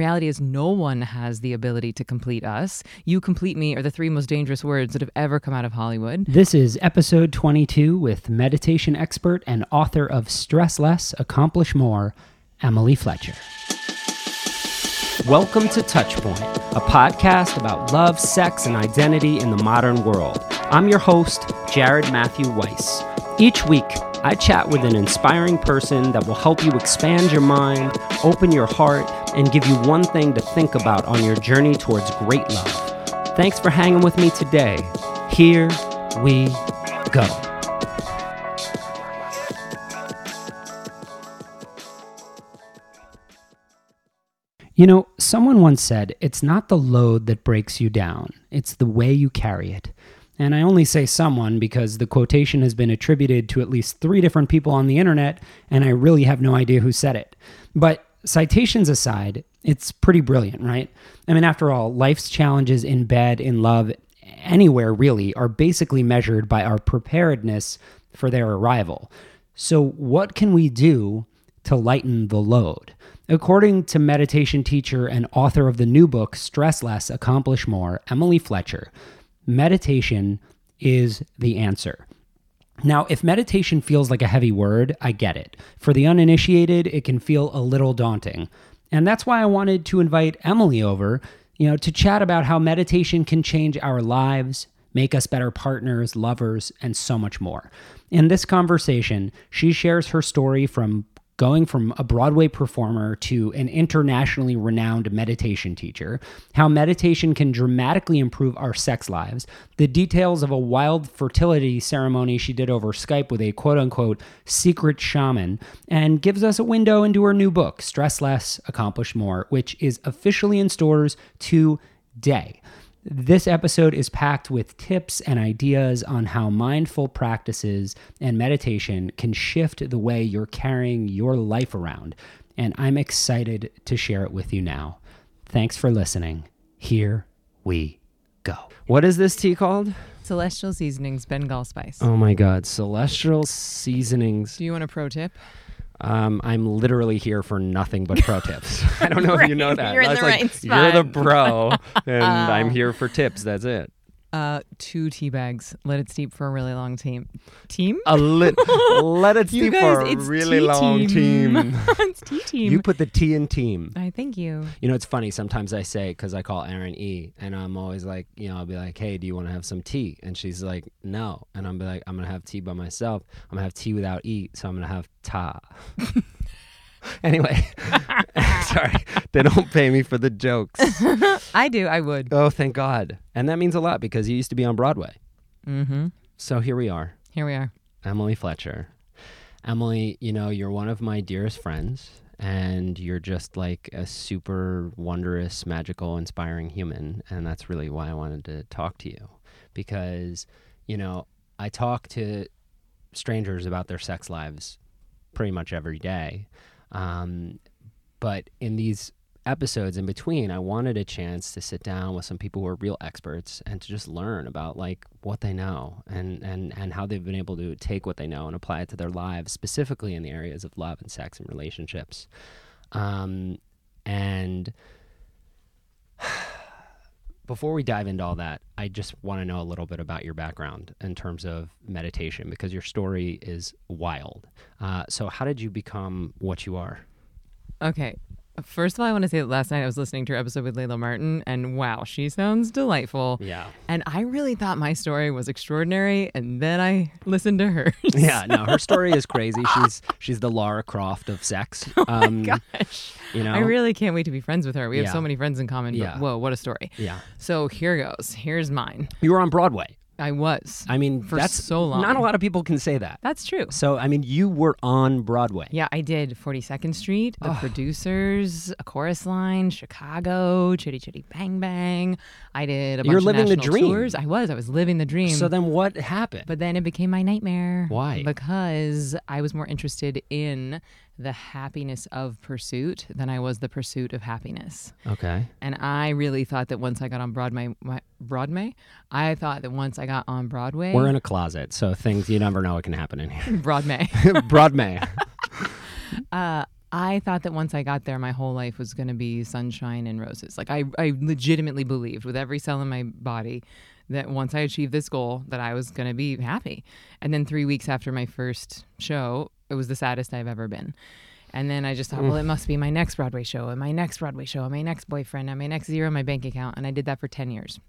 reality is, no one has the ability to complete us. You complete me are the three most dangerous words that have ever come out of Hollywood. This is episode 22 with meditation expert and author of Stress Less, Accomplish More, Emily Fletcher. Welcome to Touchpoint, a podcast about love, sex, and identity in the modern world. I'm your host, Jared Matthew Weiss. Each week, I chat with an inspiring person that will help you expand your mind, open your heart, and give you one thing to think about on your journey towards great love. Thanks for hanging with me today. Here we go. You know, someone once said, it's not the load that breaks you down, it's the way you carry it. And I only say someone because the quotation has been attributed to at least three different people on the internet, and I really have no idea who said it. But citations aside, it's pretty brilliant, right? I mean, after all, life's challenges in bed, in love, anywhere really, are basically measured by our preparedness for their arrival. So, what can we do to lighten the load? According to meditation teacher and author of the new book, Stress Less, Accomplish More, Emily Fletcher, meditation is the answer. Now, if meditation feels like a heavy word, I get it. For the uninitiated, it can feel a little daunting. And that's why I wanted to invite Emily over, you know, to chat about how meditation can change our lives, make us better partners, lovers, and so much more. In this conversation, she shares her story from going from a Broadway performer to an internationally renowned meditation teacher, how meditation can dramatically improve our sex lives, the details of a wild fertility ceremony she did over Skype with a quote unquote secret shaman, and gives us a window into her new book, Stress Less, Accomplish More, which is officially in stores today. This episode is packed with tips and ideas on how mindful practices and meditation can shift the way you're carrying your life around. And I'm excited to share it with you now. Thanks for listening. Here we go. What is this tea called? Celestial Seasonings Bengal Spice. Oh my God, Celestial Seasonings. Do you want a pro tip? Um, I'm literally here for nothing but pro tips. I don't know if you know that. You're in the like, right You're the spot." pro, and I'm here for tips. That's it. Uh, two tea bags. Let it steep for a really long team. Team? A lit, let it steep guys, for a really tea long team. team. it's tea team. You put the T in team. I thank you. You know, it's funny. Sometimes I say because I call Aaron E, and I'm always like, you know, I'll be like, "Hey, do you want to have some tea?" And she's like, "No," and I'm be like, "I'm gonna have tea by myself. I'm gonna have tea without E, so I'm gonna have ta." anyway, sorry, they don't pay me for the jokes. I do. I would. Oh, thank God, and that means a lot because you used to be on Broadway. Mm-hmm. So here we are, Here we are. Emily Fletcher. Emily, you know, you're one of my dearest friends, and you're just like a super wondrous, magical, inspiring human. And that's really why I wanted to talk to you because, you know, I talk to strangers about their sex lives pretty much every day. Um, but in these episodes in between, I wanted a chance to sit down with some people who are real experts and to just learn about like what they know and and and how they've been able to take what they know and apply it to their lives, specifically in the areas of love and sex and relationships. Um, and before we dive into all that, I just want to know a little bit about your background in terms of meditation because your story is wild. Uh, so, how did you become what you are? Okay. First of all, I want to say that last night I was listening to your episode with Layla Martin, and wow, she sounds delightful. Yeah. And I really thought my story was extraordinary, and then I listened to hers. Yeah, no, her story is crazy. She's she's the Lara Croft of sex. Oh Um, Gosh. you know, I really can't wait to be friends with her. We have so many friends in common. But Yeah. whoa, what a story. yeah. So here goes. Here's mine. You were on Broadway. I was. I mean, For that's so long. Not a lot of people can say that. That's true. So, I mean, you were on Broadway. Yeah, I did 42nd Street, The Producers, A Chorus Line, Chicago, Chitty Chitty Bang Bang. I did a bunch You're of living the dream. tours. I was. I was living the dream. So then, what happened? But then it became my nightmare. Why? Because I was more interested in the happiness of pursuit than I was the pursuit of happiness. okay. And I really thought that once I got on Broadway, my- Broadway, I thought that once I got on Broadway, We're in a closet, so things you never know what can happen in here. Broadway, Broadway. uh, I thought that once I got there, my whole life was going to be sunshine and roses. Like I, I legitimately believed with every cell in my body that once I achieved this goal, that I was going to be happy. And then three weeks after my first show, it was the saddest I've ever been. And then I just thought, well, it mm. must be my next Broadway show, and my next Broadway show, and my next boyfriend, and my next zero in my bank account. And I did that for 10 years.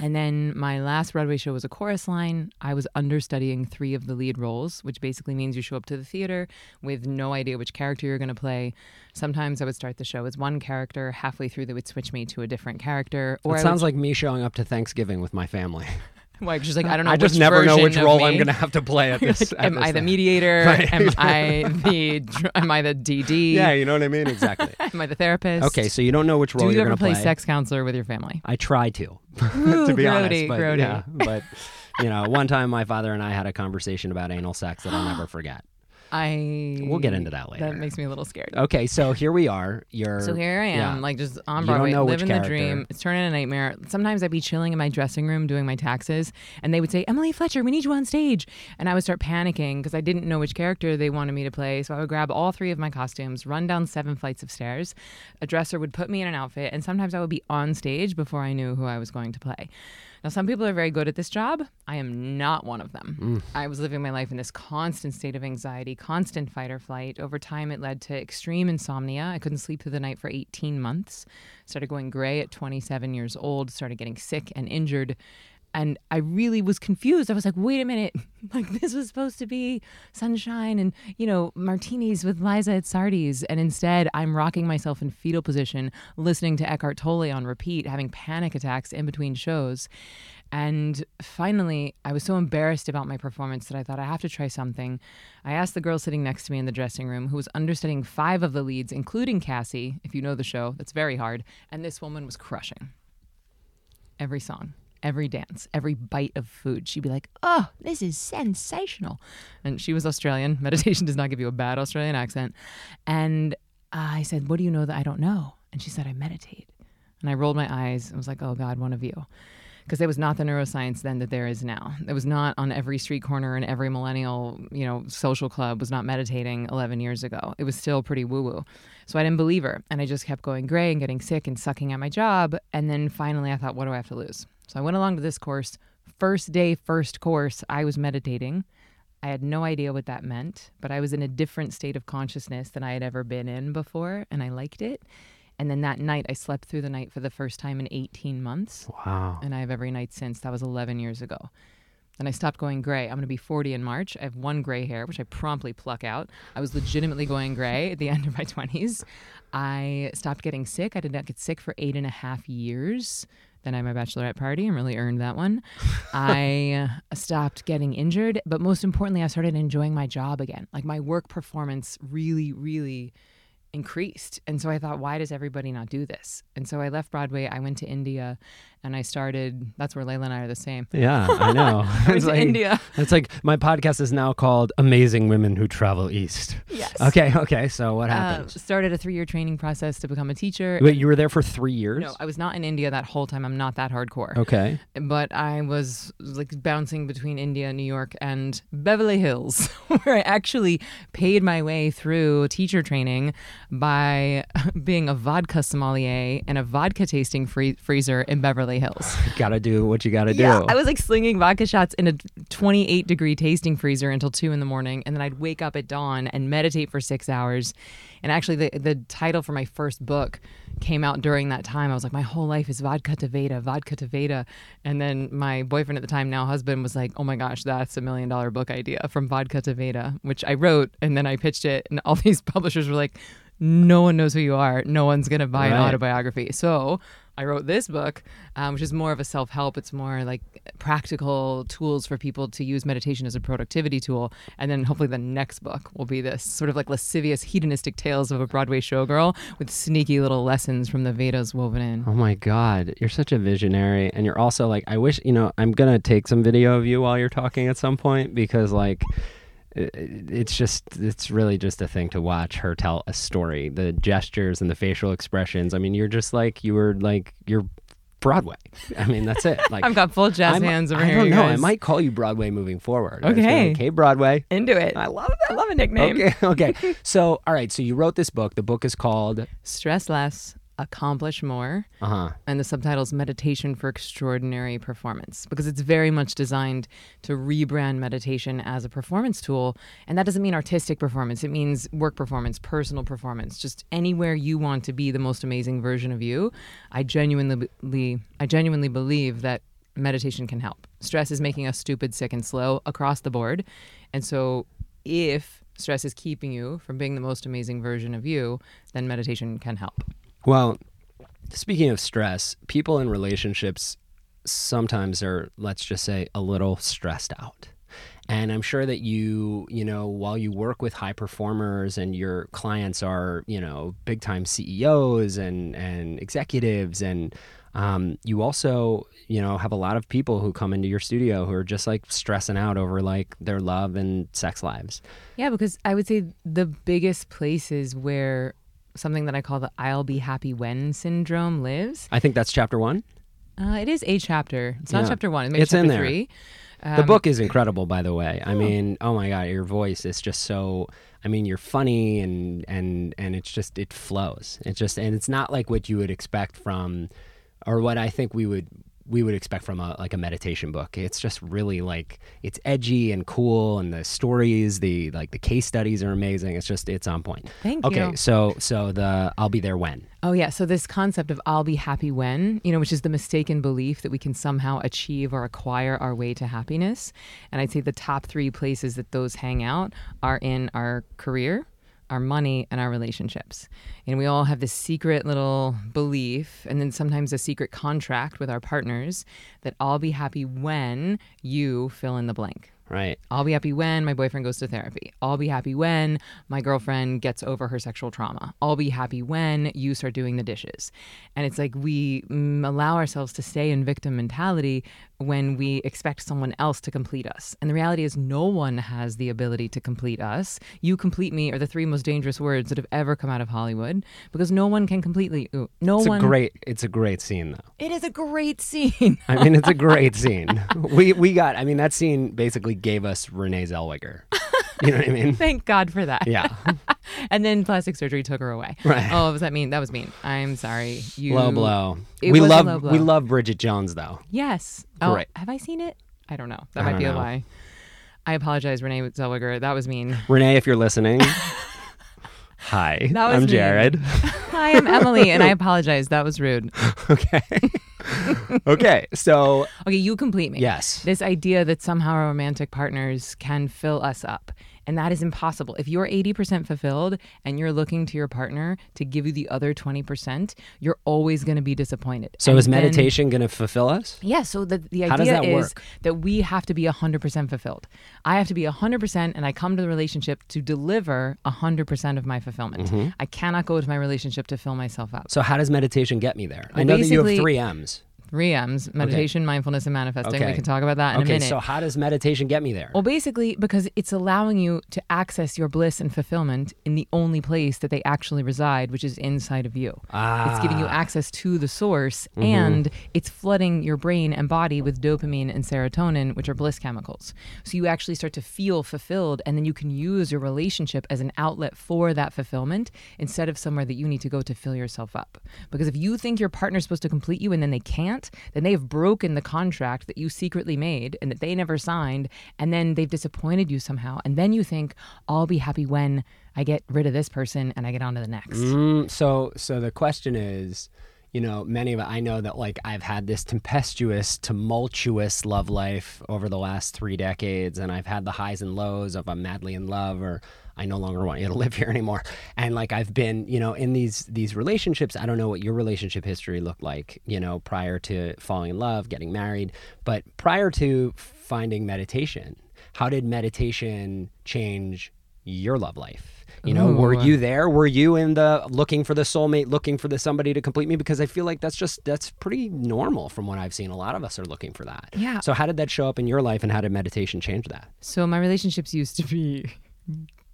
And then my last Broadway show was a chorus line. I was understudying three of the lead roles, which basically means you show up to the theater with no idea which character you're going to play. Sometimes I would start the show as one character. Halfway through, they would switch me to a different character. Or it sounds like me showing up to Thanksgiving with my family. like She's like I don't know. I just which never know which role. I'm going to have to play at this. Like, at am this I the mediator? Right. Am I the am I the DD? Yeah, you know what I mean? Exactly. Am I the therapist? okay, so you don't know which role Do you you're going to play, play. sex counselor with your family? I try to, Ooh, to be grody, honest. But, grody. yeah, but you know, one time my father and I had a conversation about anal sex that I'll never forget. I. We'll get into that later. That makes me a little scared. Okay, so here we are. You're So here I am, yeah. like just on Broadway, living the dream. It's turning a nightmare. Sometimes I'd be chilling in my dressing room doing my taxes, and they would say, "Emily Fletcher, we need you on stage," and I would start panicking because I didn't know which character they wanted me to play. So I would grab all three of my costumes, run down seven flights of stairs. A dresser would put me in an outfit, and sometimes I would be on stage before I knew who I was going to play. Now, some people are very good at this job. I am not one of them. Mm. I was living my life in this constant state of anxiety, constant fight or flight. Over time, it led to extreme insomnia. I couldn't sleep through the night for 18 months. Started going gray at 27 years old, started getting sick and injured. And I really was confused. I was like, wait a minute. Like, this was supposed to be sunshine and, you know, martinis with Liza at Sardi's. And instead, I'm rocking myself in fetal position, listening to Eckhart Tolle on repeat, having panic attacks in between shows. And finally, I was so embarrassed about my performance that I thought I have to try something. I asked the girl sitting next to me in the dressing room, who was understudying five of the leads, including Cassie, if you know the show, that's very hard. And this woman was crushing every song, every dance, every bite of food. She'd be like, oh, this is sensational. And she was Australian. Meditation does not give you a bad Australian accent. And I said, what do you know that I don't know? And she said, I meditate. And I rolled my eyes and was like, oh God, one of you. Because there was not the neuroscience then that there is now. It was not on every street corner and every millennial, you know, social club was not meditating 11 years ago. It was still pretty woo woo. So I didn't believe her. And I just kept going gray and getting sick and sucking at my job. And then finally I thought, what do I have to lose? So I went along to this course. First day, first course, I was meditating. I had no idea what that meant, but I was in a different state of consciousness than I had ever been in before, and I liked it. And then that night, I slept through the night for the first time in 18 months, wow. and I have every night since. That was 11 years ago. Then I stopped going gray. I'm going to be 40 in March. I have one gray hair, which I promptly pluck out. I was legitimately going gray at the end of my 20s. I stopped getting sick. I did not get sick for eight and a half years. Then I had my bachelorette party and really earned that one. I stopped getting injured, but most importantly, I started enjoying my job again. Like my work performance really, really increased. And so I thought, why does everybody not do this? And so I left Broadway. I went to India and I started, that's where Layla and I are the same. Yeah, I know. I it's like, India. It's like my podcast is now called Amazing Women Who Travel East. Yes. Okay, okay. So what Uh, happened? started a three year training process to become a teacher. Wait, you were there for three years? No, I was not in India that whole time. I'm not that hardcore. Okay. But I was like bouncing between India, New York, and Beverly Hills, where I actually paid my way through teacher training by being a vodka sommelier and a vodka tasting free- freezer in Beverly Hills. Gotta do what you gotta do. Yeah, I was like slinging vodka shots in a 28 degree tasting freezer until two in the morning, and then I'd wake up at dawn and meditate for six hours. And actually, the the title for my first book came out during that time. I was like, my whole life is vodka to Veda, vodka to Veda. And then my boyfriend at the time, now husband, was like, oh my gosh, that's a million dollar book idea from vodka to Veda, which I wrote, and then I pitched it, and all these publishers were like. No one knows who you are. No one's gonna buy an autobiography. So I wrote this book, um, which is more of a self help. It's more like practical tools for people to use meditation as a productivity tool. And then hopefully the next book will be this sort of like lascivious, hedonistic tales of a Broadway showgirl with sneaky little lessons from the Vedas woven in. Oh my God, you're such a visionary. And you're also like, I wish, you know, I'm going to take some video of you while you're talking at some point because, like, Uh, it's just, it's really just a thing to watch her tell a story. The gestures and the facial expressions. I mean, you're just like, you were like, you're Broadway. I mean, that's it. Like I've got full jazz I'm- hands over I here. don't you know. I might call you Broadway moving forward. okay Okay. like, hey, Broadway. into it. I love that. I love a nickname. Okay. Okay. so, all right. So you wrote this book. The book is called. Stress less, accomplish more. Uh huh. and the subtitle is Meditation for Extraordinary Performance because it's very much designed to rebrand meditation as a performance tool. And that doesn't mean artistic performance, it means work performance, personal performance, just anywhere you want to be the most amazing version of you. I genuinely, I genuinely believe that meditation can help. Stress is making us stupid, sick, and slow across the board. And so if stress is keeping you from being the most amazing version of you, then meditation can help. Well, speaking of stress, people in relationships sometimes are, let's just say, a little stressed out. And I'm sure that you, you know, while you work with high performers and your clients are, you know, big time CEOs and, and executives, and um, you also, you know, have a lot of people who come into your studio who are just like stressing out over like their love and sex lives. Yeah, because I would say the biggest places where something that I call the I'll be happy when syndrome lives. I think that's chapter one. Uh, it is a chapter. It's not Yeah. chapter one. It's maybe It's in chapter there. three. The Um, book is incredible, by the way. I mean, oh my god, your voice is just so. I mean, you're funny and and and it's just it flows. It just and it's not like what you would expect from, or what I think we would we would expect from a like a meditation book. It's just really like it's edgy and cool, and the stories, the like the case studies are amazing. It's just it's on point. Thank Okay, you. Okay, so so the I'll be there when. Oh yeah, so this concept of I'll be happy when, you know, which is the mistaken belief that we can somehow achieve or acquire our way to happiness. And I'd say the top 3 places that those hang out are in our career, our money, and our relationships. And we all have this secret little belief and then sometimes a secret contract with our partners that I'll be happy when you fill in the blank. Right. I'll be happy when my boyfriend goes to therapy. I'll be happy when my girlfriend gets over her sexual trauma. I'll be happy when you start doing the dishes. And it's like we mm, allow ourselves to stay in victim mentality when we expect someone else to complete us. And the reality is, no one has the ability to complete us. You complete me are the three most dangerous words that have ever come out of Hollywood because no one can completely. ooh, No It's one. a great. It's a great scene though. it is a great scene. I mean, it's a great scene. We we got. I mean, that scene basically gave us Renee Zellweger. You know what I mean? Thank God for that. Yeah. And then plastic surgery took her away. Right. Oh, was that mean? That was mean. I'm sorry. You Low blow. It we love low blow. we love Bridget Jones though. Yes. Oh, Great. have I seen it? I don't know. That I might be a lie. I apologize, Renee Zellweger. That was mean. Renee, if you're listening. Hi, That was I'm. Jared. Hi, I'm Emily, and I apologize. That was rude. okay. okay. So Okay, you complete me. yes. This idea that somehow our romantic partners can fill us up. And that is impossible. If you're 80% fulfilled and you're looking to your partner to give you the other 20%, you're always going to be disappointed. So And is meditation going to fulfill us? Yeah, so the, the idea that is work? that we have to be 100% fulfilled. I have to be 100% and I come to the relationship to deliver 100% of my fulfillment. Mm-hmm. I cannot go to my relationship to fill myself up. So how does meditation get me there? I know that you have three M's. Three M's meditation, mindfulness, and manifesting. Okay. We can talk about that in okay. a minute. So how does meditation get me there? Well, basically, because it's allowing you to access your bliss and fulfillment in the only place that they actually reside, which is inside of you. It's giving you Ah. access to the source Mm-hmm. and it's flooding your brain and body with dopamine and serotonin, which are bliss chemicals. So you actually start to feel fulfilled and then you can use your relationship as an outlet for that fulfillment instead of somewhere that you need to go to fill yourself up. Because if you think your partner's supposed to complete you and then they can't, then they have broken the contract that you secretly made and that they never signed and then they've disappointed you somehow. And then you think, I'll be happy when I get rid of this person and I get on to the next. Mm, so so the question is, you know, many of I know that like I've had this tempestuous, tumultuous love life over the last three decades, and I've had the highs and lows of I'm madly in love or I no longer want you to live here anymore. And like I've been, you know, in these these relationships. I don't know what your relationship history looked like, you know, prior to falling in love, getting married, but prior to finding meditation, how did meditation change your love life? You know, were you there? Were you in the looking for the soulmate, looking for the somebody to complete me? Because I feel like that's just that's pretty normal from what I've seen. A lot of us are looking for that. Yeah. So how did that show up in your life, and how did meditation change that? So my relationships used to be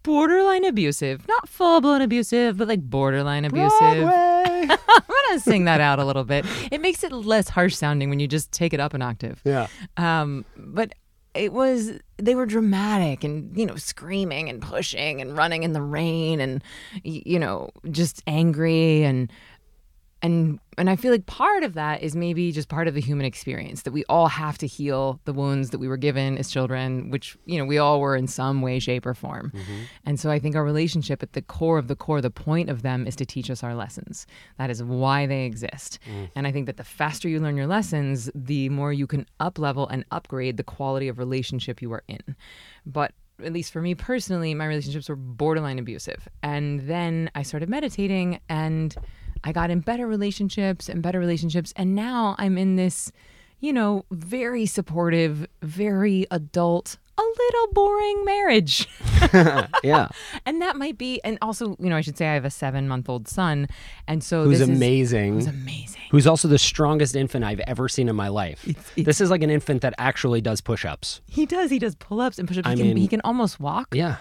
borderline abusive, not full blown abusive, but like borderline abusive. I'm gonna sing that out a little bit. It makes it less harsh sounding when you just take it up an octave. yeah. Um, but it was they were dramatic and you know screaming and pushing and running in the rain and you know just angry and and and I feel like part of that is maybe just part of the human experience that we all have to heal the wounds that we were given as children, which you know we all were in some way, shape, or form. Mm-hmm. And so I think our relationship at the core of the core, the point of them is to teach us our lessons. That is why they exist. Mm. And I think that the faster you learn your lessons, the more you can up level and upgrade the quality of relationship you are in. But at least for me personally, my relationships were borderline abusive. And then I started meditating and I got in better relationships and better relationships. And now I'm in this, you know, very supportive, very adult, a little boring marriage. yeah. and that might be, and also, you know, I should say I have a seven month old son. And so Who's this is- amazing. who's amazing. Who's also the strongest infant I've ever seen in my life. this is like an infant that actually does push-ups. He does. He does pull ups and push ups. I He, can- mean- he can almost walk. Yeah.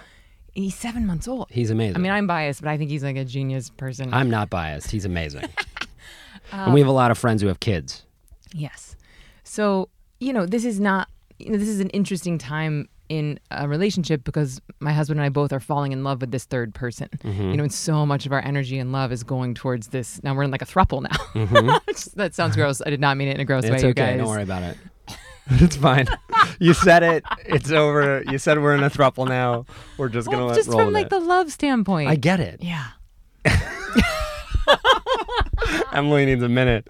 He's seven months old. He's amazing. I mean, I'm biased, but I think he's like a genius person. I'm not biased. He's amazing. Um, and we have a lot of friends who have kids. Yes. So, you know, this is not, you know, this is an interesting time in a relationship because my husband and I both are falling in love with this third person. Mm-hmm. You know, and so much of our energy and love is going towards this. Now we're in like a thruple now. that sounds gross. I did not mean it in a gross Mm-hmm. It's way, okay. you guys. Don't worry about it. it's fine. You said it. It's over. You said we're in a throuple now. We're just gonna Well, let just roll from like it. the love standpoint. I get it. yeah. Emily needs a minute.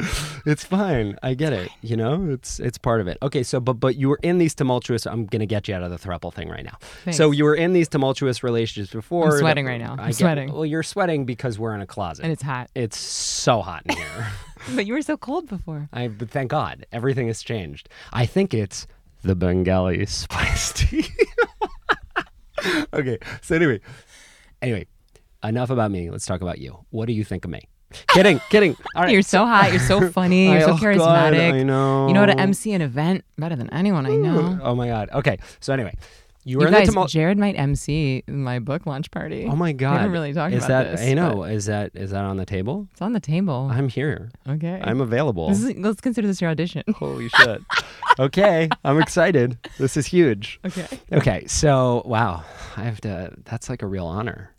It's fine. I get it. You know, it's it's part of it. Okay, so but but you were in these tumultuous. I'm gonna get you out of the throuple thing right now. Thanks. So you were in these tumultuous relationships before. I'm sweating that- right now. I'm I get- sweating. Well, you're sweating because we're in a closet. And it's hot. it's so hot in here. But you were so cold before. I but thank God everything has changed. I think it's the Bengali spice tea. okay, so anyway, anyway, enough about me. Let's talk about you. What do you think of me? kidding, kidding. All right. You're so hot. You're so funny. You're so oh, God, charismatic. I know. You know how to MC an event better than anyone I know. Oh my God. Okay, so anyway, you were You in guys, the tumult. Jared might MC my book launch party. Oh my We God. haven't really talked is about that, this. I know. Is that is that on the table? It's on the table. I'm here. okay. I'm available. This is, let's consider this your audition. Holy shit. okay, I'm excited. This is huge. Okay. Okay, so wow, I have to. That's like a real honor.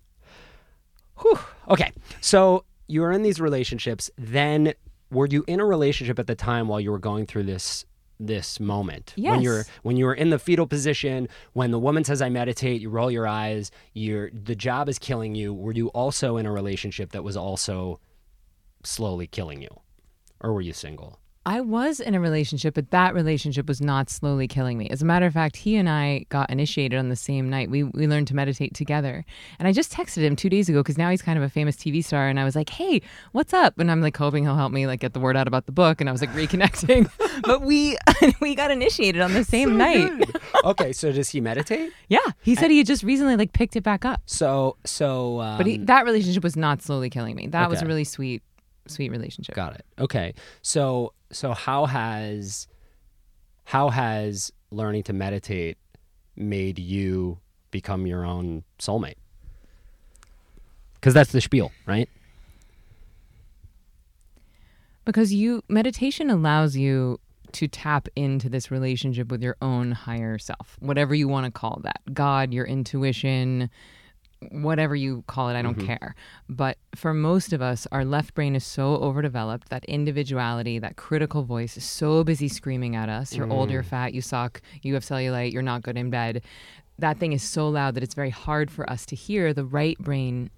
Whew. Okay, so you were in these relationships. Then, were you in a relationship at the time while you were going through this this moment? When you're when you were in the fetal position, when the woman says, "I meditate," you roll your eyes. You're the job is killing you. Were you also in a relationship that was also slowly killing you, or were you single? I was in a relationship, but that relationship was not slowly killing me. As a matter of fact, he and I got initiated on the same night. We we learned to meditate together. And I just texted him 2 days ago cuz now he's kind of a famous TV star and I was like, "Hey, what's up?" And I'm like hoping he'll help me like get the word out about the book and I was like reconnecting. but we we got initiated on the same night. okay, so does he meditate? Yeah, he said he had just recently like picked it back up. So so. Um, But he, that relationship was not slowly killing me. That was a really sweet sweet relationship. Got it. Okay. So so how has how has learning to meditate made you become your own soulmate? Cuz that's the spiel, right? Because you meditation allows you to tap into this relationship with your own higher self, whatever you want to call that. God, your intuition, whatever you call it, I don't mm-hmm. care. But for most of us, our left brain is so overdeveloped, that individuality, that critical voice is so busy screaming at us. You're old, you're mm. fat, you suck, you have cellulite, you're not good in bed. That thing is so loud that it's very hard for us to hear the right brain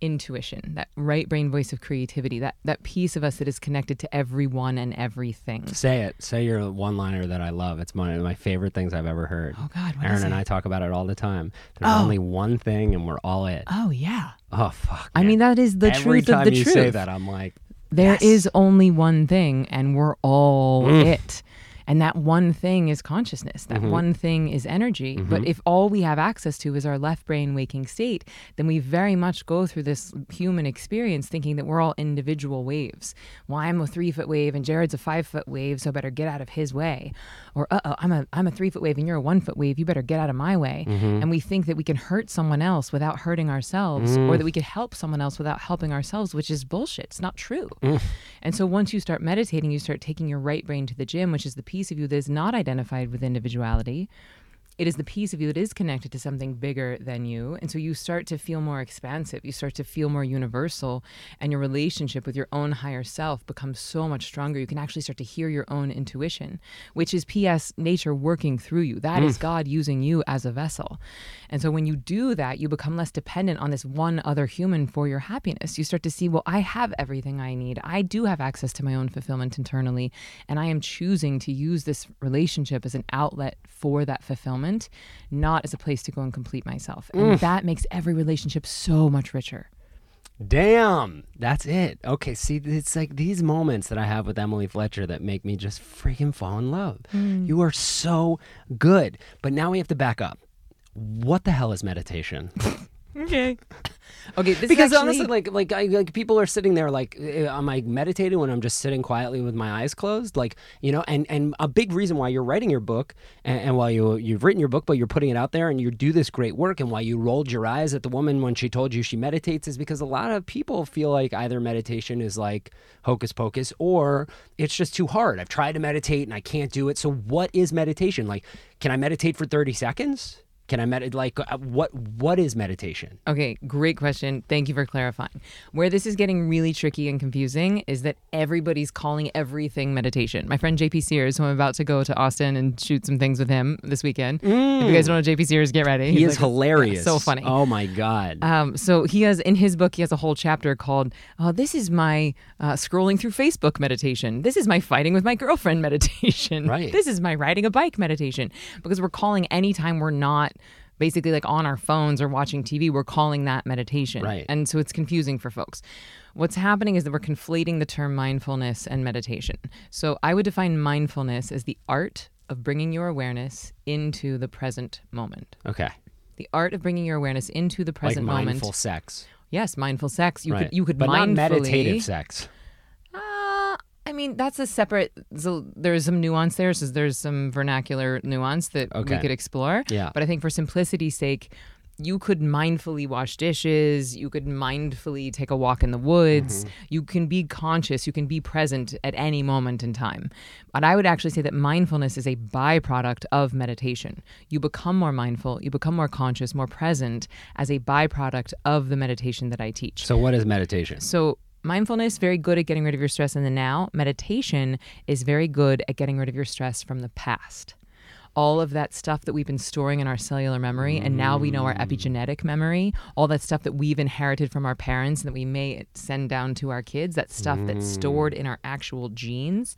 intuition, that right brain voice of creativity, that that piece of us that is connected to everyone and everything. Say it. Say your one-liner that I love. It's one of my favorite things I've ever heard. Oh God, Aaron and? I talk about it all the time. There's Oh. only one thing and we're all it. Oh yeah. Oh fuck. I mean that is the Every truth of the truth. Every time you say that I'm like There Yes. is only one thing and we're all Mm. it. And that one thing is consciousness. That Mm-hmm. one thing is energy. But if all we have access to is our left brain waking state, then we very much go through this human experience thinking that we're all individual waves. Well, I'm a three foot wave and Jared's a five foot wave, so I better get out of his way. Or uh oh, I'm a I'm a three foot wave and you're a one foot wave, you better get out of my way. And we think that we can hurt someone else without hurting ourselves, or that we could help someone else without helping ourselves, which is bullshit. It's not true. And so once you start meditating, you start taking your right brain to the gym, which is the piece of you that is not identified with individuality. It is the piece of you that is connected to something bigger than you. And so you start to feel more expansive. You start to feel more universal. And your relationship with your own higher self becomes so much stronger. You can actually start to hear your own intuition, which is P.S. nature working through you. That is mm. God using you as a vessel. And so when you do that, you become less dependent on this one other human for your happiness. You start to see, well, I have everything I need. I do have access to my own fulfillment internally. And I am choosing to use this relationship as an outlet for that fulfillment, not as a place to go and complete myself. And mm. that makes every relationship so much richer. Damn, that's it. Okay, see, it's like these moments that I have with Emily Fletcher that make me just freaking fall in love. Mm. You are so good. But now we have to back up. What the hell is meditation? Okay. Okay, this because is actually, honestly, like like I, like people are sitting there like, eh, am I meditating when I'm just sitting quietly with my eyes closed? Like you know, and and a big reason why you're writing your book and, and while you you've written your book, but you're putting it out there and you do this great work, and why you rolled your eyes at the woman when she told you she meditates is because a lot of people feel like either meditation is like hocus pocus or it's just too hard. I've tried to meditate and I can't do it. So what is meditation? Like, can I meditate for 30 seconds? Can I meditate? Like, uh, what what is meditation? Okay, great question. Thank you for clarifying. Where this is getting really tricky and confusing is that everybody's calling everything meditation. My friend JP Sears, who I'm about to go to Austin and shoot some things with him this weekend. If you guys don't know JP Sears, get ready. He He's is like- hilarious. so funny. Oh my god. Um, so he has in his book, he has a whole chapter called uh, "This is my uh, scrolling through Facebook meditation. This is my fighting with my girlfriend meditation. Right. This is my riding a bike meditation." Because we're calling anytime we're not basically like on our phones or watching TV, we're calling that meditation. Right. And so it's confusing for folks. What's happening is that we're conflating the term mindfulness and meditation. So I would define mindfulness as the art of bringing your awareness into the present moment. okay. The art of bringing your awareness into the Like present moment. mindful sex. Yes, mindful sex. You right. could you could but mindfully. not meditative sex. I mean, that's a separate. So there's some nuance there. So there's some vernacular nuance that Okay. we could explore. Yeah. But I think for simplicity's sake, you could mindfully wash dishes. You could mindfully take a walk in the woods. Mm-hmm. You can be conscious. You can be present at any moment in time. But I would actually say that mindfulness is a byproduct of meditation. You become more mindful. You become more conscious, more present as a byproduct of the meditation that I teach. So what is meditation? So mindfulness very good at getting rid of your stress in the now. Meditation is very good at getting rid of your stress from the past. All of that stuff that we've been storing in our cellular memory, and now we know our mm. epigenetic memory, all that stuff that we've inherited from our parents and that we may send down to our kids, that stuff that's stored mm. in our actual genes.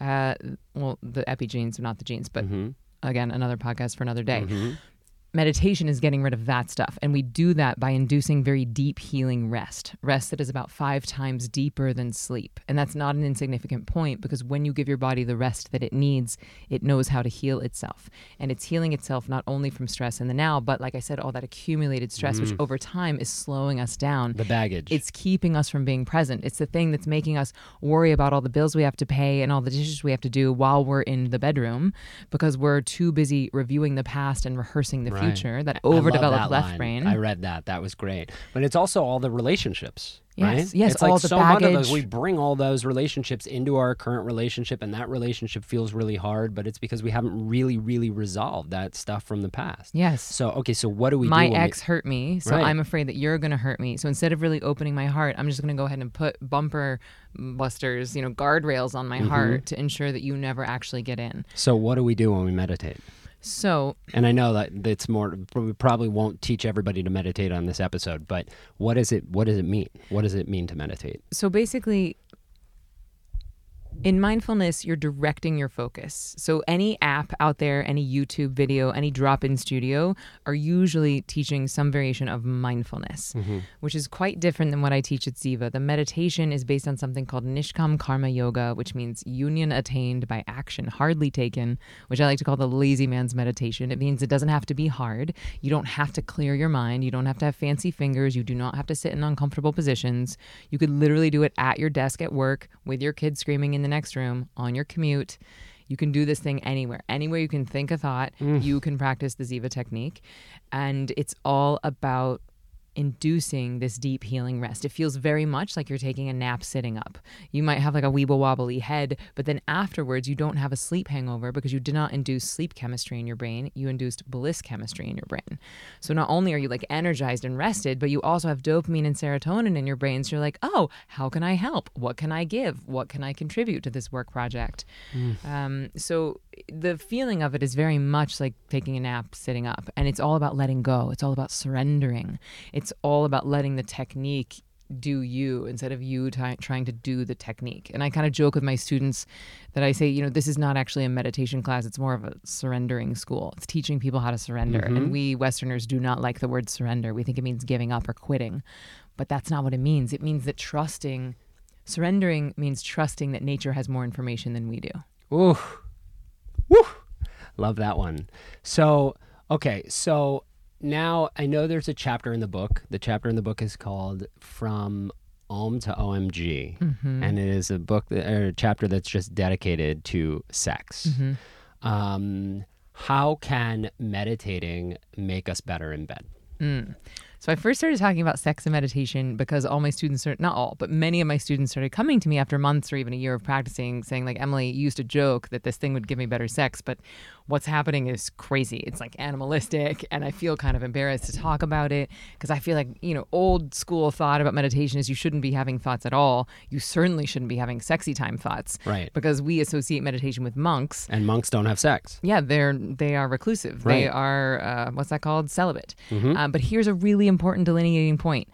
Uh, well, the epigenes, not the genes, but mm-hmm. again, another podcast for another day mm-hmm. Meditation is getting rid of that stuff. And we do that by inducing very deep healing rest, rest that is about five times deeper than sleep. And that's not an insignificant point because when you give your body the rest that it needs, it knows how to heal itself. And it's healing itself not only from stress in the now, but like I said, all that accumulated stress, which mm. over time is slowing us down. The baggage. It's keeping us from being present. It's the thing that's making us worry about all the bills we have to pay and all the dishes we have to do while we're in the bedroom because we're too busy reviewing the past and rehearsing the Right. Future. That overdeveloped that left line. brain. I read that. That was great. But it's also all the relationships. Yes, right? yes, It's like all the so much of those. We bring all those relationships into our current relationship, and that relationship feels really hard. But it's because we haven't really, really resolved that stuff from the past. yes. So okay, so what do we my do? when we- ex hurt me, so Right. I'm afraid that you're going to hurt me. So instead of really opening my heart, I'm just going to go ahead and put bumper busters, you know, guardrails on my Mm-hmm. heart to ensure that you never actually get in. so what do we do when we meditate? So And I know that it's more. We probably won't teach everybody to meditate on this episode, but what is it? What does it mean? What does it mean to meditate? so basically In mindfulness, you're directing your focus. So, any app out there, any YouTube video, any drop in studio are usually teaching some variation of mindfulness, mm-hmm. which is quite different than what I teach at Ziva. The meditation is based on something called Nishkam Karma Yoga, which means union attained by action hardly taken, which I like to call the lazy man's meditation. It means it doesn't have to be hard. You don't have to clear your mind. You don't have to have fancy fingers. You do not have to sit in uncomfortable positions. You could literally do it at your desk at work with your kids screaming in the next room on your commute. You can do this thing anywhere. Anywhere you can think a thought, mm. you can practice the Ziva technique. And it's all about inducing this deep healing rest. It feels very much like you're taking a nap sitting up. You might have like a weeble wobbly head, but then afterwards you don't have a sleep hangover because you did not induce sleep chemistry in your brain. You induced bliss chemistry in your brain. So not only are you like energized and rested, but you also have dopamine and serotonin in your brain. So you're like, oh, how can I help? What can I give? What can I contribute to this work project? Um, so the feeling of it is very much like taking a nap sitting up and it's all about letting go it's all about surrendering it's all about letting the technique do you instead of you ty- trying to do the technique. And i kind of joke with my students that i say you know this is not actually a meditation class it's more of a surrendering school. It's teaching people how to surrender. And mm-hmm. we westerners do not like the word surrender. We think it means giving up or quitting. But that's not what it means. It means that trusting surrendering means trusting that nature has more information than we do. Ooh. Woo. Love that one. So, okay, so now I know there's a chapter in the book. The chapter in the book is called From Om to OMG. Mm-hmm. And it is a book that, or a chapter that's just dedicated to sex. Mm-hmm. Um, how can meditating make us better in bed? Mm. So I first started talking about sex and meditation because all my students are not all, but many of my students started coming to me after months or even a year of practicing, saying like Emily you used to joke that this thing would give me better sex, but what's happening is crazy. It's like animalistic, and I feel kind of embarrassed to talk about it because I feel like you know old school thought about meditation is you shouldn't be having thoughts at all. You certainly shouldn't be having sexy time thoughts, Right. Because we associate meditation with monks. And monks don't have sex. Yeah, they're they are reclusive. They are uh, what's that called? Celibate. Um, but here's a really important delineating point: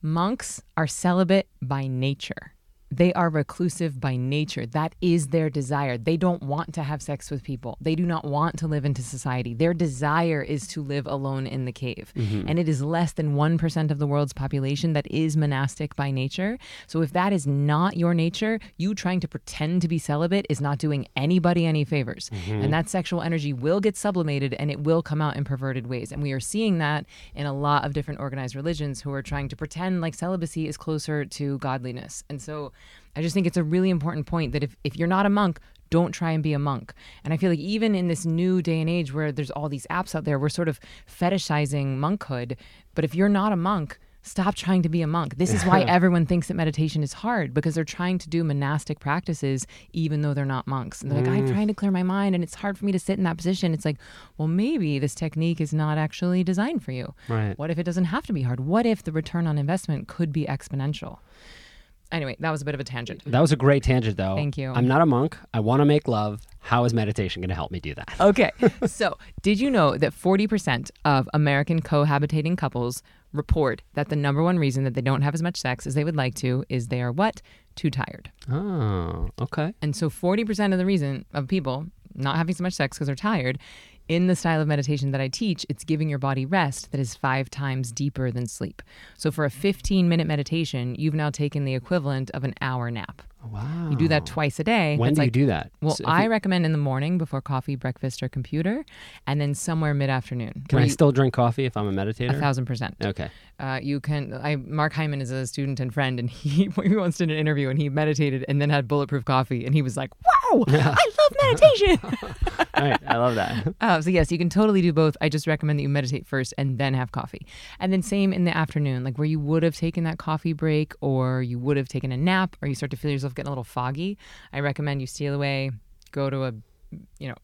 monks are celibate by nature. They are reclusive by nature. That is their desire. They don't want to have sex with people. They do not want to live into society. Their desire is to live alone in the cave. Mm-hmm. And it is less than 1% of the world's population that is monastic by nature. So if that is not your nature, you trying to pretend to be celibate is not doing anybody any favors. Mm-hmm. And that sexual energy will get sublimated and it will come out in perverted ways. And we are seeing that in a lot of different organized religions who are trying to pretend like celibacy is closer to godliness. And so I just think it's a really important point that if, if you're not a monk, don't try and be a monk. And I feel like even in this new day and age where there's all these apps out there, we're sort of fetishizing monkhood. But if you're not a monk, stop trying to be a monk. This is why everyone thinks that meditation is hard because they're trying to do monastic practices even though they're not monks. And they're like, I'm mm. trying to clear my mind and it's hard for me to sit in that position. It's like, well, maybe this technique is not actually designed for you. Right. What if it doesn't have to be hard? What if the return on investment could be exponential? Anyway, that was a bit of a tangent. That was a great tangent, though. Thank you. I'm not a monk. I want to make love. How is meditation going to help me do that? Okay. so, did you know that 40% of American cohabitating couples report that the number one reason that they don't have as much sex as they would like to is they are what? Too tired. Oh, okay. And so 40% of the reason of people not having so much sex because they're tired, in the style of meditation that I teach, it's giving your body rest that is five times deeper than sleep. So for a 15 minute meditation, you've now taken the equivalent of an hour nap. Wow. You do that twice a day. When do you do that? Well, So I you- recommend in the morning before coffee, breakfast, or computer, and then somewhere mid afternoon. can I still drink coffee if I'm a meditator? A thousand percent. Okay. Uh, you can. I Mark Hyman is a student and friend, and he we once did an interview, and he meditated and then had bulletproof coffee, and he was like, "Wow, I love meditation." All right. I love that. Uh, so yes, you can totally do both. I just recommend that you meditate first and then have coffee, and then same in the afternoon, like where you would have taken that coffee break, or you would have taken a nap, or you start to feel yourself getting a little foggy. I recommend you steal away, go to a, you know,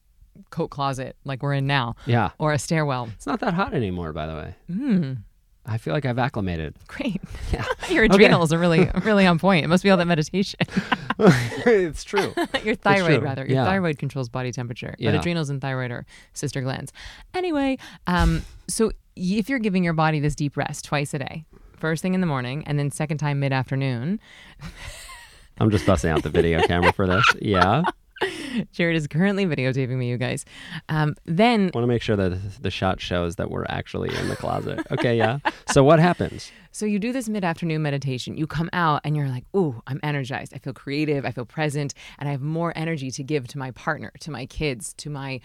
coat closet like we're in now, Yeah. or a stairwell. It's not that hot anymore, by the way. Mm, I feel like I've acclimated. great. Yeah. Your adrenals are really, really on point. It must be all that meditation. it's true. Your thyroid, true. rather. Your Yeah. thyroid controls body temperature, Yeah. but adrenals and thyroid are sister glands. Anyway, um, so if you're giving your body this deep rest twice a day, first thing in the morning and then second time mid afternoon, I'm just busting out the video camera for this. Yeah. Jared is currently videotaping me, you guys. Um, then want to make sure that the shot shows that we're actually in the closet. Okay, yeah. So what happens? So you do this mid-afternoon meditation. You come out and you're like, "Ooh, I'm energized. I feel creative. I feel present, and I have more energy to give to my partner, to my kids, to my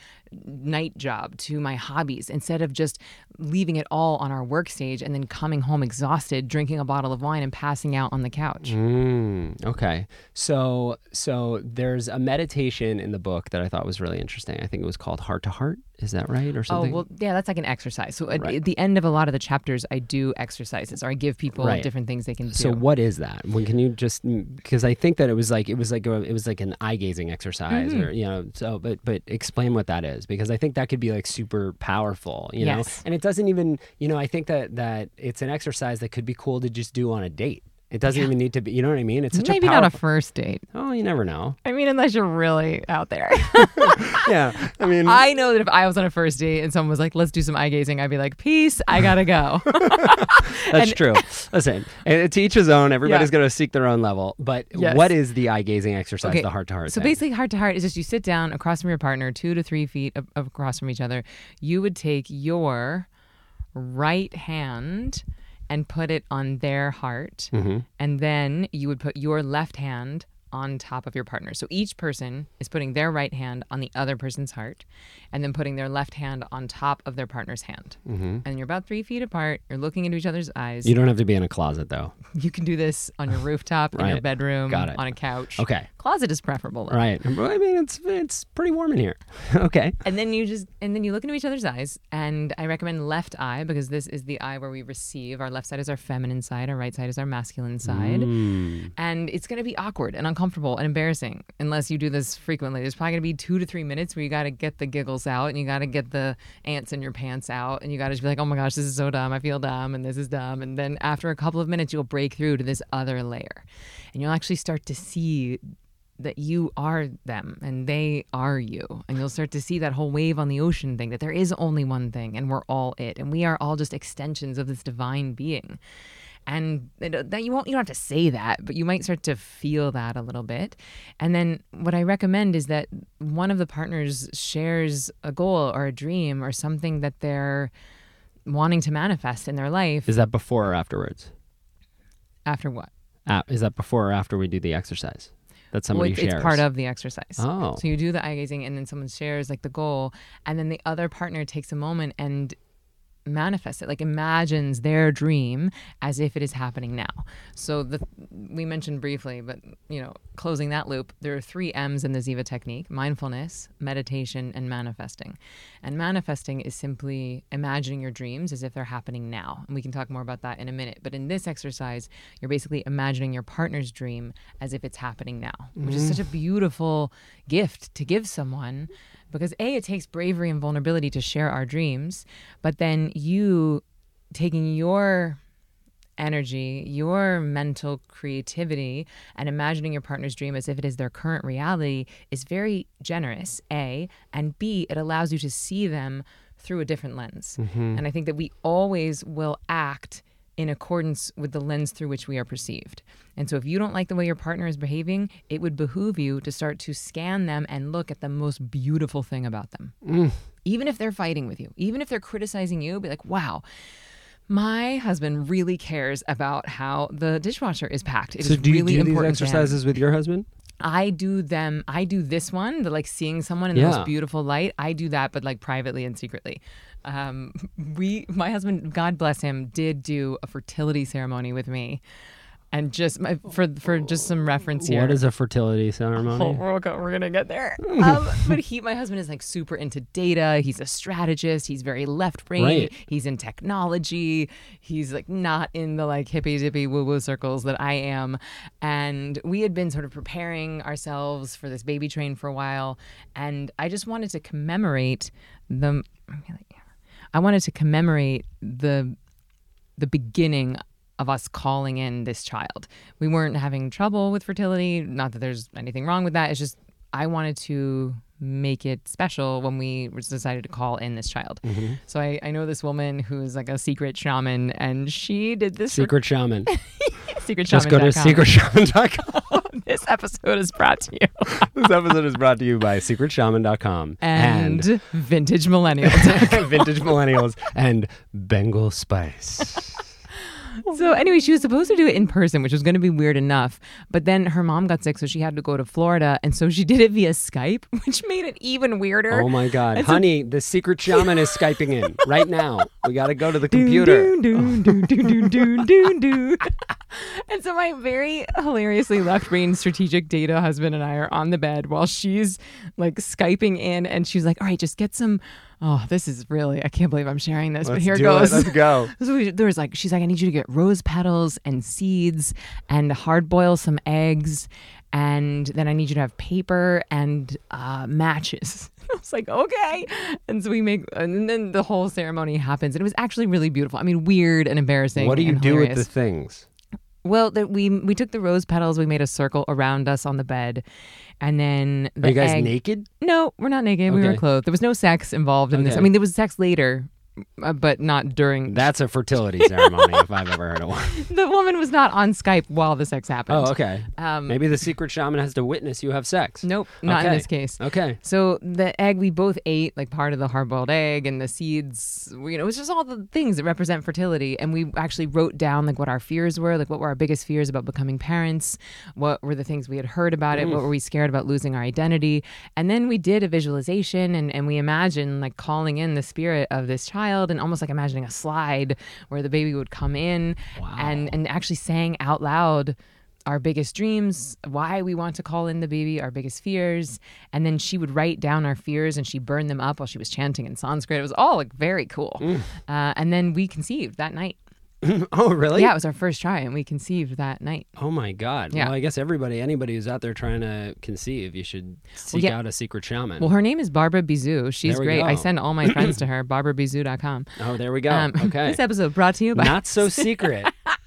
night job, to my hobbies." Instead of just leaving it all on our work stage and then coming home exhausted, drinking a bottle of wine and passing out on the couch. Mm, okay. So so there's a meditation in the book that I thought was really interesting. I think it was called Heart to Heart. Is that right or something? Oh well, yeah, that's like an exercise. So at, Right. at the end of a lot of the chapters, I do exercises or I give people Right. different things they can do. So what is that? When can you just because I think that it was like it was like a, it was like an eye gazing exercise Mm-hmm. or you know so but but explain what that is because I think that could be like super powerful you know Yes. and it doesn't even you know I think that that it's an exercise that could be cool to just do on a date. It doesn't even need to be you know what I mean? It's such Maybe a not a first date. oh you never know I mean, unless you're really out there. yeah I mean I know that if I was on a first date and someone was like, "Let's do some eye gazing," I'd be like, "Peace, I gotta go." That's And- true. Listen, to each his own. Everybody's Yeah. to seek their own level. But Yes. what is the eye gazing exercise? Okay, The heart to heart. So basically, heart to heart is just you sit down across from your partner, two to three feet across from each other. You would take your right hand and put it on their heart, Mm-hmm. and then you would put your left hand on top of your partner. So each person is putting their right hand on the other person's heart, and then putting their left hand on top of their partner's hand. Mm-hmm. And you're about three feet apart. You're looking into each other's eyes. You don't have to be in a closet though. You can do this on your rooftop, in your bedroom, on a couch. Okay. Closet is preferable. Though. Right. I mean, it's it's pretty warm in here. okay. And then you just and then you look into each other's eyes. And I recommend left eye because this is the eye where we receive. Our left side is our feminine side. Our right side is our masculine side. Mm. And it's going to be awkward and uncomfortable and embarrassing unless you do this frequently. There's probably going to be two to three minutes where you got to get the giggles out and you got to get the ants in your pants out and you got to be like, oh my gosh, this is so dumb. I feel dumb and this is dumb. And then after a couple of minutes, you'll break through to this other layer and you'll actually start to see that you are them and they are you. And you'll start to see that whole wave on the ocean thing that there is only one thing and we're all it. And we are all just extensions of this divine being. And that you won't you don't have to say that, but you might start to feel that a little bit. And then what I recommend is that one of the partners shares a goal or a dream or something that they're wanting to manifest in their life Is that before or afterwards? after what? Uh, is that before or after we do the exercise? That Well, somebody it's, shares. it's part of the exercise. Oh. So you do the eye gazing, and then someone shares like the goal, and then the other partner takes a moment and manifests it, like imagines their dream as if it is happening now. So the we mentioned briefly, but you know, closing that loop, there are three M's in the Ziva technique: mindfulness, meditation, and manifesting. And manifesting is simply imagining your dreams as if they're happening now. And we can talk more about that in a minute. But in this exercise, you're basically imagining your partner's dream as if it's happening now, which is such a mm-hmm. beautiful gift to give someone because A, it takes bravery and vulnerability to share our dreams, but then you taking your energy, your mental creativity, and imagining your partner's dream as if it is their current reality is very generous, A, and B, it allows you to see them through a different lens. Mm-hmm. And I think that we always will act in accordance with the lens through which we are perceived. And so if you don't like the way your partner is behaving, it would behoove you to start to scan them and look at the most beautiful thing about them. Mm. Even if they're fighting with you, even if they're criticizing you, be like, wow, my husband really cares about how the dishwasher is packed. It is So do you really do these exercises with your husband? I do them. I do this one, the like seeing someone in the most beautiful light. I do that, but like privately and secretly. Um, we, my husband, God bless him, did do a fertility ceremony with me, and just my, for for just some reference here. What is a fertility ceremony? Oh, we're, go- we're gonna get there. Um, but he, my husband, is like super into data. He's a strategist. He's very left brain. Right. He's in technology. He's like not in the like hippy dippy woo woo circles that I am. And we had been sort of preparing ourselves for this baby train for a while, and I just wanted to commemorate the. I wanted to commemorate the the beginning of us calling in this child. We weren't having trouble with fertility. Not that there's anything wrong with that. It's just I wanted to make it special when we decided to call in this child. Mm-hmm. So I, I know this woman who's like a secret shaman, and she did this Secret shaman. secret shaman. Just go to secretshaman.com. this episode is brought to you. this episode is brought to you by secretshaman.com And, Vintage Millennials. Vintage Millennials and Bengal Spice. so anyway, she was supposed to do it in person, which was going to be weird enough. But then her mom got sick, so she had to go to Florida, and so she did it via Skype, which made it even weirder. Oh my God. And so- Honey, the secret shaman is Skyping in right now. We got to go to the computer. Doon, doon, doon, doon, doon, doon, doon, doon. and so my very hilariously left brain strategic data husband and I are on the bed while she's like Skyping in and she's like, all right, just get some. Oh, this is really, I can't believe I'm sharing this, but Let's here it do goes. Let's go. There was like, she's like, I need you to get rose petals and seeds and hard boil some eggs. And then I need you to have paper and uh, matches. I was like, okay. And so we make, and then the whole ceremony happens. And it was actually really beautiful. I mean, weird and embarrassing. What do you do with the things? Well, the, we we took the rose petals. We made a circle around us on the bed, and then the Are you guys egg- naked? No, we're not naked. We were Okay. clothed. There was no sex involved in this. I Okay. mean, there was sex later, but not during. That's a fertility ceremony if I've ever heard of one. the woman was not on Skype while the sex happened. Oh, okay. Um, Maybe the secret shaman has to witness you have sex. Nope, not in this case. Okay. So the egg we both ate, like part of the hard-boiled egg and the seeds, you know, it was just all the things that represent fertility. And we actually wrote down like what our fears were, like what were our biggest fears about becoming parents, what were the things we had heard about it, what were we scared about losing our identity, and then we did a visualization and and we imagined like calling in the spirit of this child and almost like imagining a slide where the baby would come in and and actually saying out loud our biggest dreams, why we want to call in the baby, our biggest fears. And then she would write down our fears and she burned them up while she was chanting in Sanskrit. It was all like very cool. Uh, and then we conceived that night. oh, really? Yeah, it was our first try and we conceived that night. Oh my God. Yeah. Well, I guess everybody, anybody who's out there trying to conceive, you should seek yeah. out a secret shaman. Well, her name is Barbara Bizou. She's great. I send all my friends to her, barbarabizou.com. oh, there we go. Um, okay. This episode brought to you by. not so secret.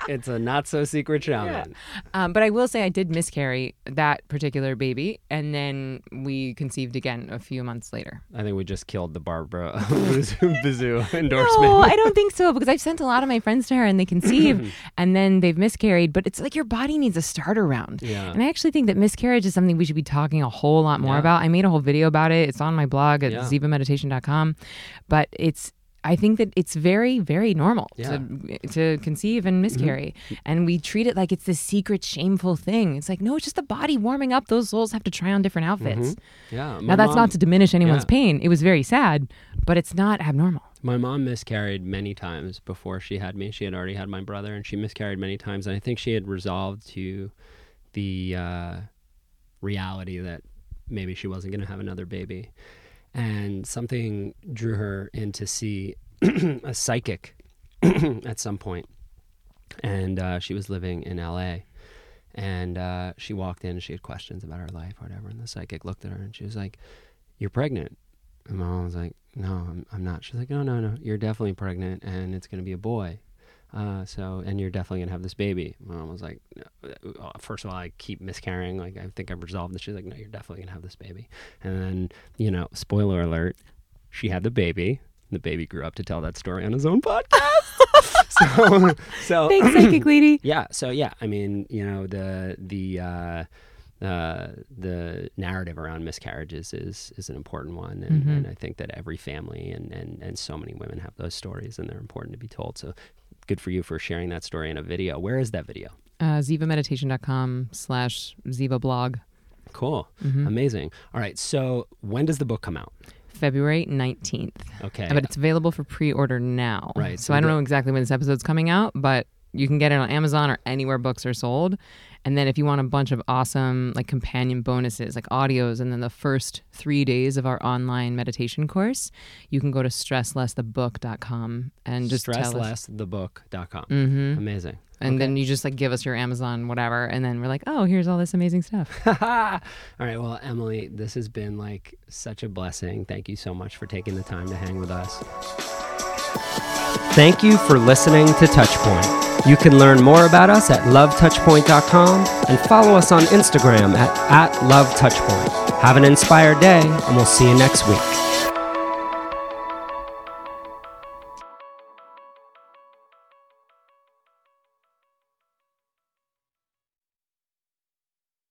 It's a not so secret shaman. Um, but I will say I did miscarry that particular baby, and then we conceived again a few months later. I think we just killed the Barbara Bazoo endorsement. No, I don't think so because I've sent a lot of my friends to her and they conceive and then they've miscarried. But it's like your body needs a starter round. Yeah. And I actually think that miscarriage is something we should be talking a whole lot more Yeah. about. I made a whole video about it. It's on my blog at Yeah. zivameditation.com. But it's I think that it's very, very normal Yeah. to to conceive and miscarry, and we treat it like it's this secret, shameful thing. It's like no, it's just the body warming up. Those souls have to try on different outfits. yeah. Now that's not to diminish anyone's yeah. pain. It was very sad, but it's not abnormal. My mom miscarried many times before she had me. She had already had my brother, and she miscarried many times. And I think she had resolved to the uh, reality that maybe she wasn't going to have another baby. And something drew her in to see a psychic at some point. And uh, she was living in LA. And uh, she walked in, she had questions about her life, whatever. And the psychic looked at her and she was like, You're pregnant. And my mom was like, No, I'm, I'm not. She's like, No, no, no. You're definitely pregnant and it's going to be a boy. Uh, so, and you're definitely going to have this baby. My mom was like, no. Uh, First of all, I keep miscarrying. Like, I think I've resolved this. She's like, No, you're definitely going to have this baby. And then, you know, spoiler alert, she had the baby. The baby grew up to tell that story on his own podcast. so, so Thanks, psychic lady. yeah. So yeah, I mean, you know, the the uh, uh, the narrative around miscarriages is is an important one, and, Mm-hmm. and I think that every family and, and and so many women have those stories, and they're important to be told. So good for you for sharing that story in a video. Where is that video? Uh, zivameditation.com slash ziva blog. Cool, Mm-hmm. amazing. All right. So when does the book come out? February 19th. Okay. But it's available for pre order now. Right, So, so I don't know exactly when this episode's coming out, but you can get it on Amazon or anywhere books are sold. And then if you want a bunch of awesome like companion bonuses, like audios, and then the first three days of our online meditation course, you can go to stresslessthebook.com and just stresslessthebook.com. Mhm. Amazing. And then you just like give us your Amazon whatever, and then we're like, oh, here's all this amazing stuff. All right. Well, Emily, this has been like such a blessing. Thank you so much for taking the time to hang with us. Thank you for listening to Touchpoint. You can learn more about us at lovetouchpoint.com and follow us on Instagram at, at lovetouchpoint. Have an inspired day, and we'll see you next week.